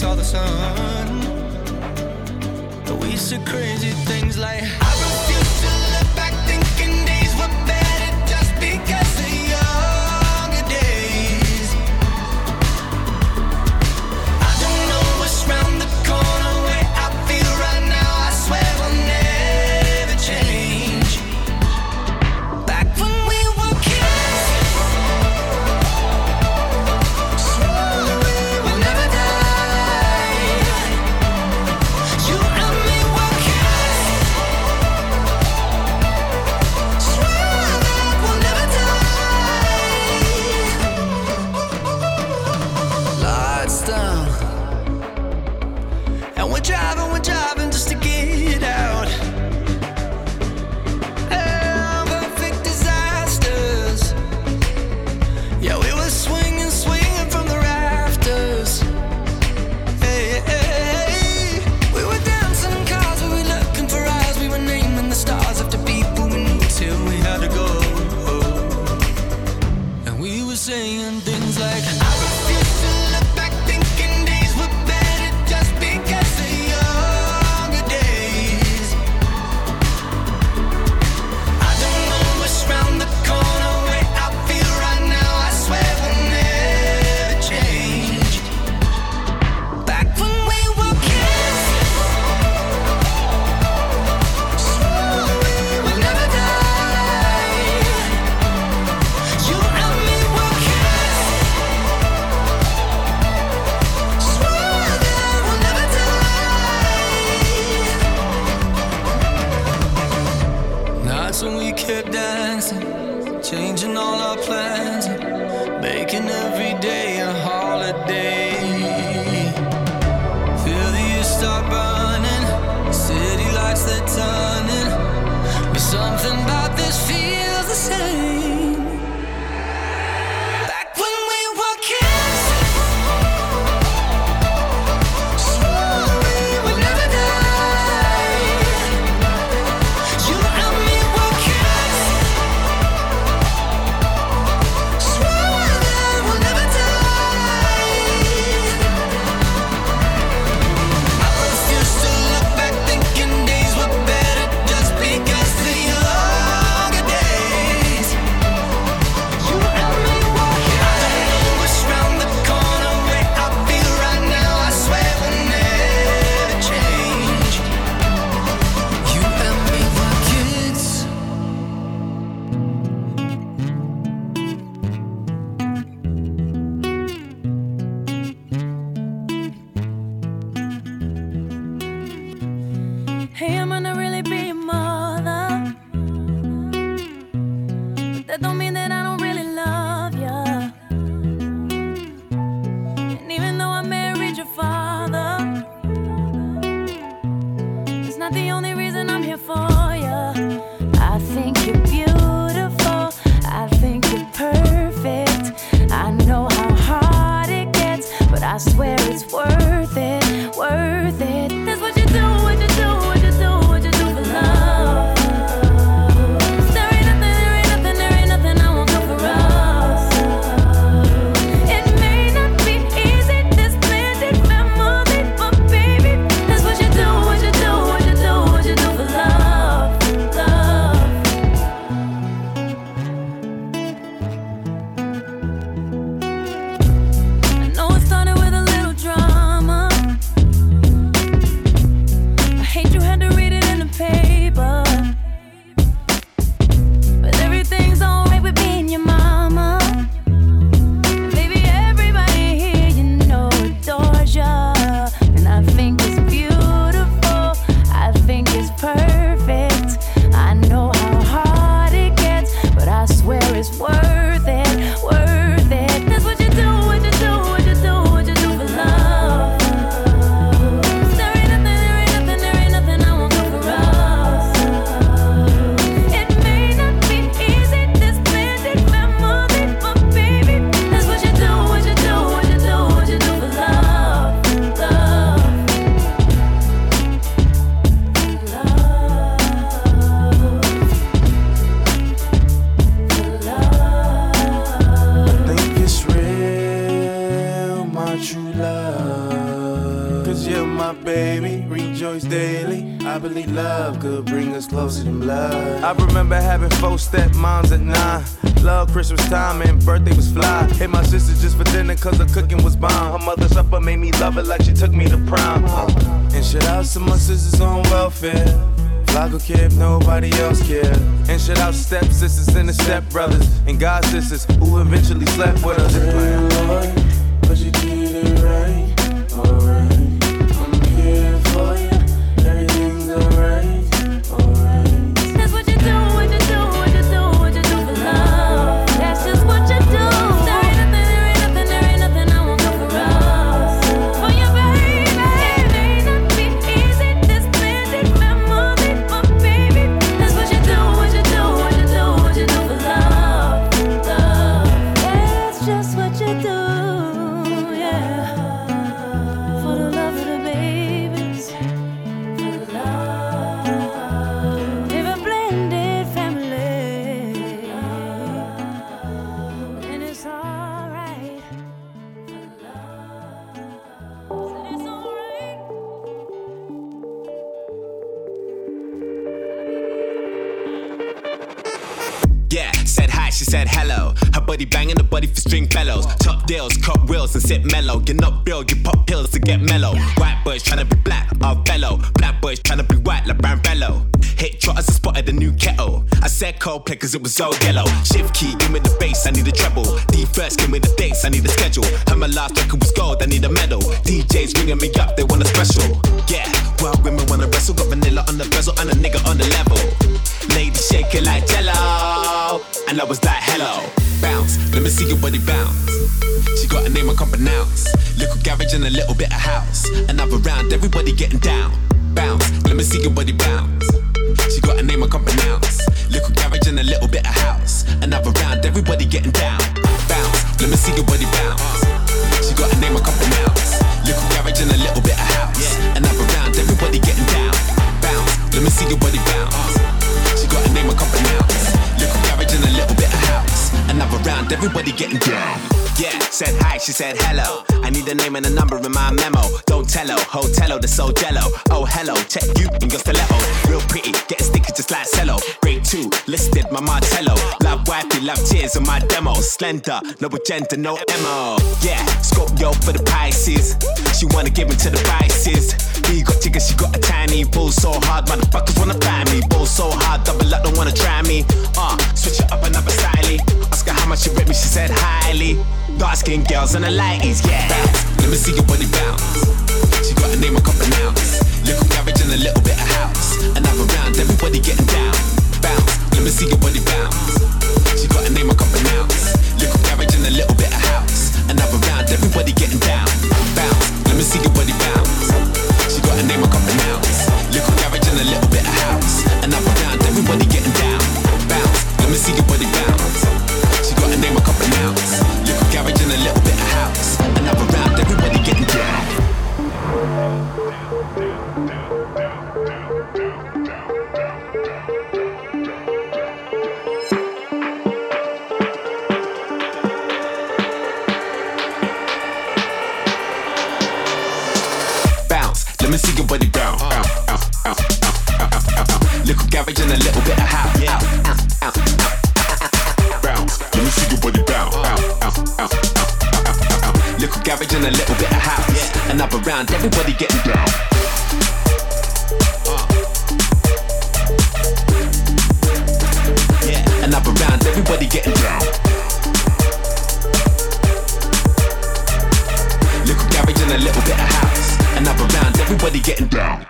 saw the sun. We said crazy things like swear cause it was so yellow. Shift key, give me the bass, I need a treble. D first, give me the dates, I need a schedule. Heard my last record was gold, I need a medal. DJs ringing me up, they want a special. Yeah, wild women wanna wrestle. Got vanilla on the bezel and a nigga on the level. Lady shake it like jello. And I was like, hello. Bounce, let me see your body bounce. She got a name I can't pronounce. Little garage and a little bit of house. Another round, everybody getting down. Bounce, let me see your body bounce. See your body bounce. She got a name I can't. Little garage and a little bit of house. Another round, everybody getting down. Bounce, let me see your body bounce. She got a name I can't. Little garage and a little bit of house. Another round, everybody getting down. Yeah, said hi, she said hello. I need a name and a number in my memo. Don't tell her, hotello, the so jello. Oh, hello, check you in your stiletto. Real pretty, getting sticky just like cello. Grade two, listed my Martello. Love wifey, love tears on my demo. Slender, no agenda, no MO. Yeah, Scorpio for the Pisces. She wanna give me to the vices. He got chicken, she got a tiny. Bull so hard, motherfuckers wanna buy me. Bull so hard, double up, don't wanna try me. Uh, switch it up another style. Ask her how much she rate me, she said highly. Dark skinned girls and the lighties, yeah. Let me see your body bounce. She got a name I can't pronounce. Little garage and a little bit of house. Another round, everybody getting down. Bounce, let me see your body bounce. She got a name I can't pronounce. Little garage and a little bit of house. Another round, everybody getting down. Garage and a little bit of house. Yeah. Bounce, let me see your body bounce. Bounce, bounce, bounce. Little garage and a little bit of house. Yeah. Another round, everybody getting down. Yeah, another round, everybody getting down. Little garage and a little bit of house. Another round, everybody getting down.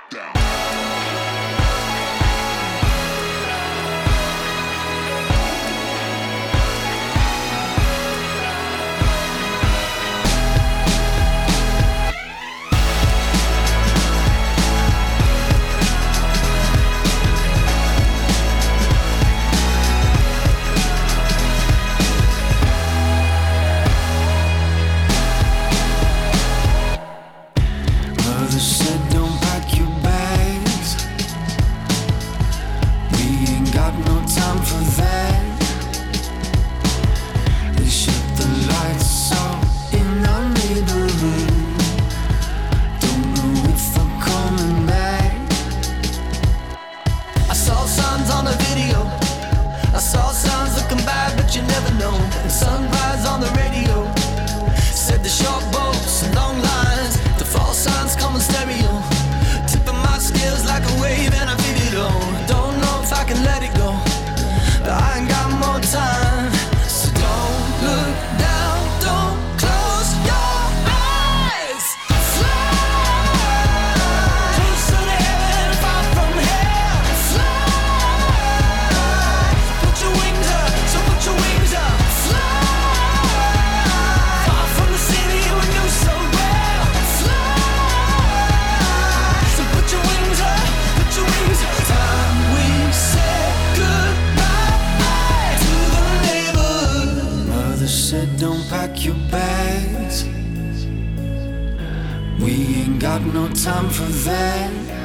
We ain't got no time for that.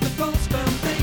King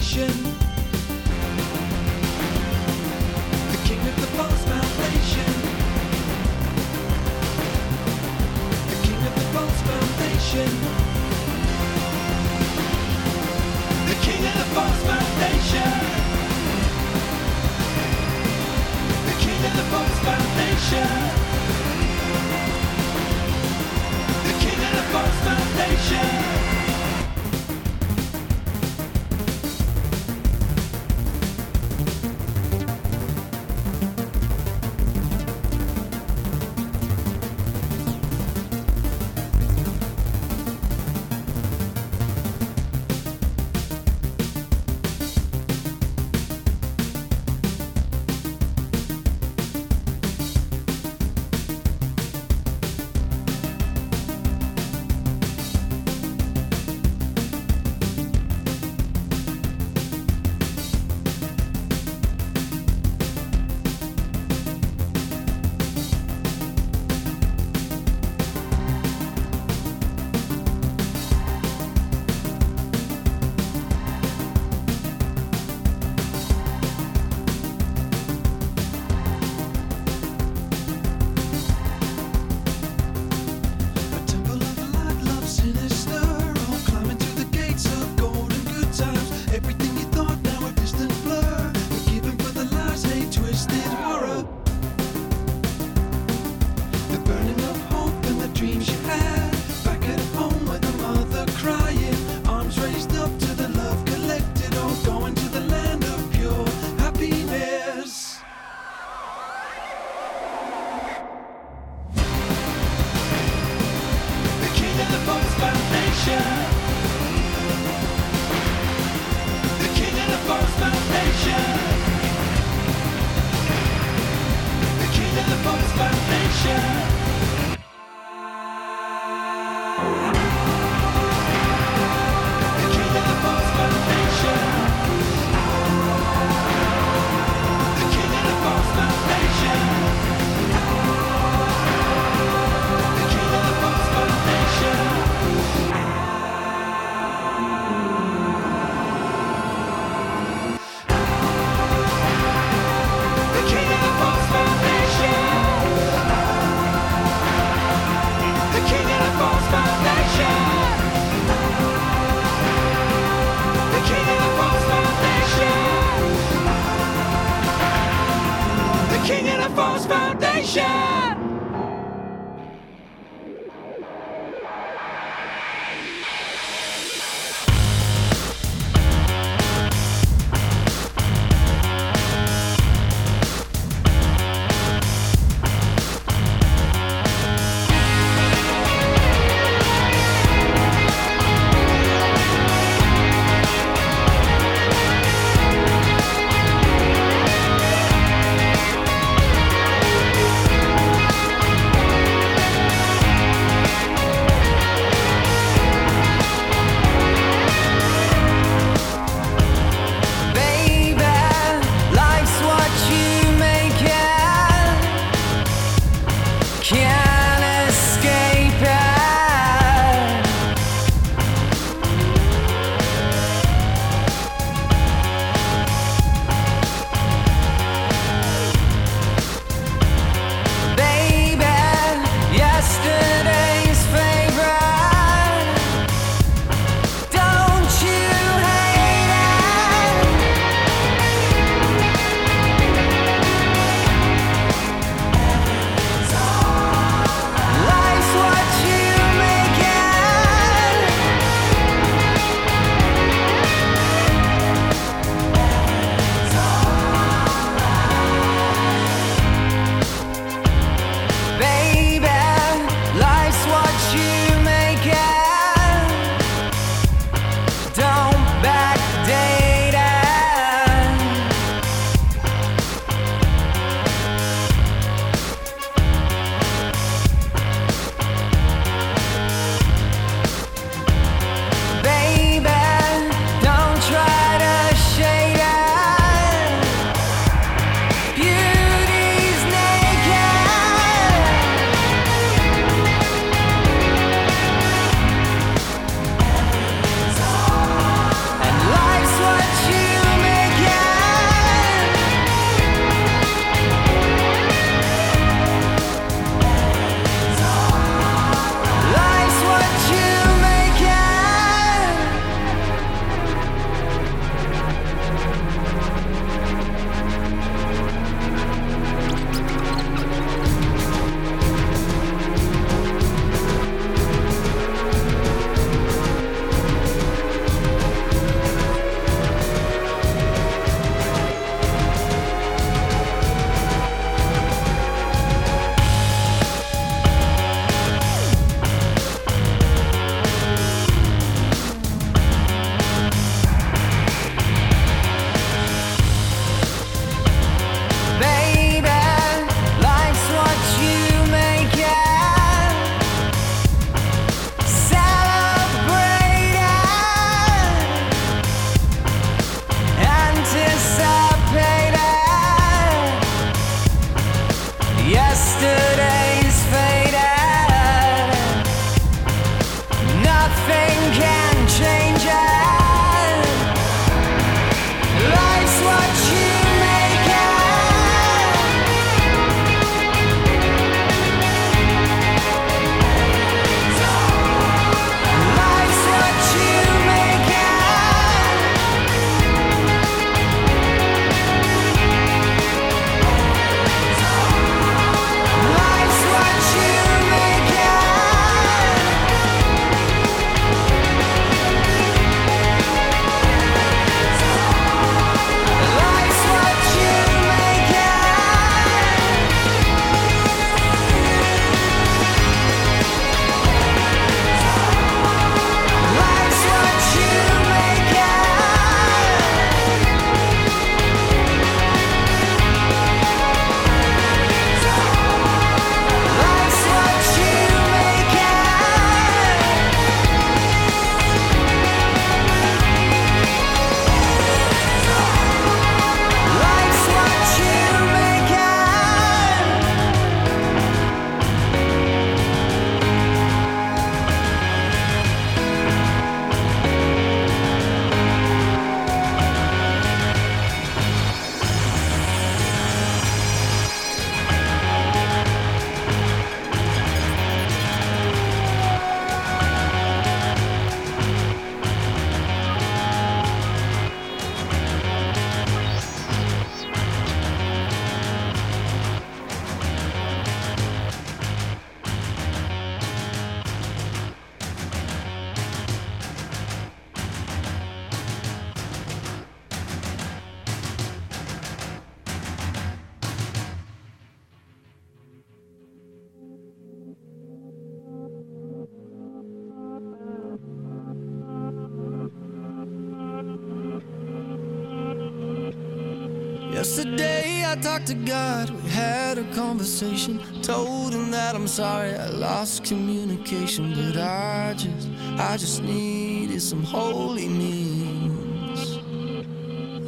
talked to God, we had a conversation. Told him that I'm sorry I lost communication, but I just, I just needed some holy means.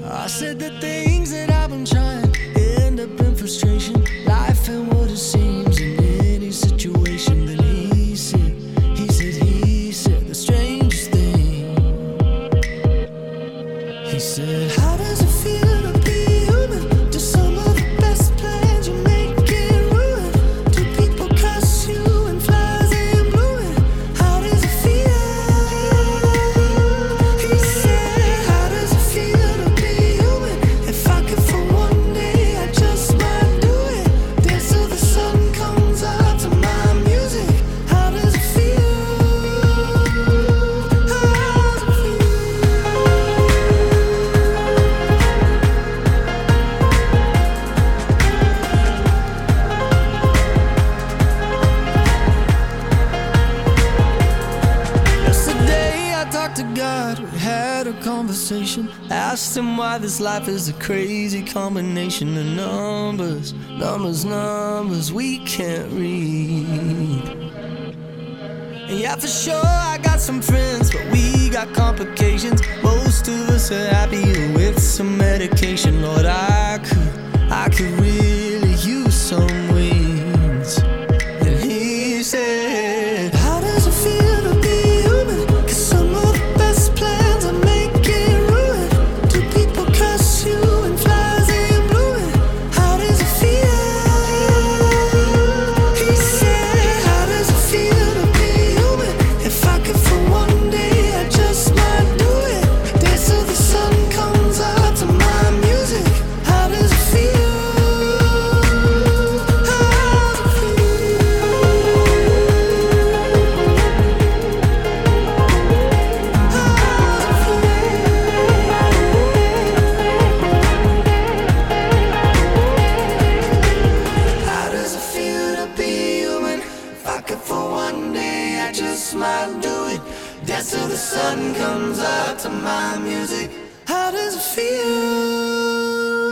I said the things that I life is a crazy combination of numbers, numbers, numbers we can't read. Yeah, for sure, I got some friends, but we got complications. Most of us are happier with some medication. Lord, I could, I could really. till the sun comes up to my music. How does it feel?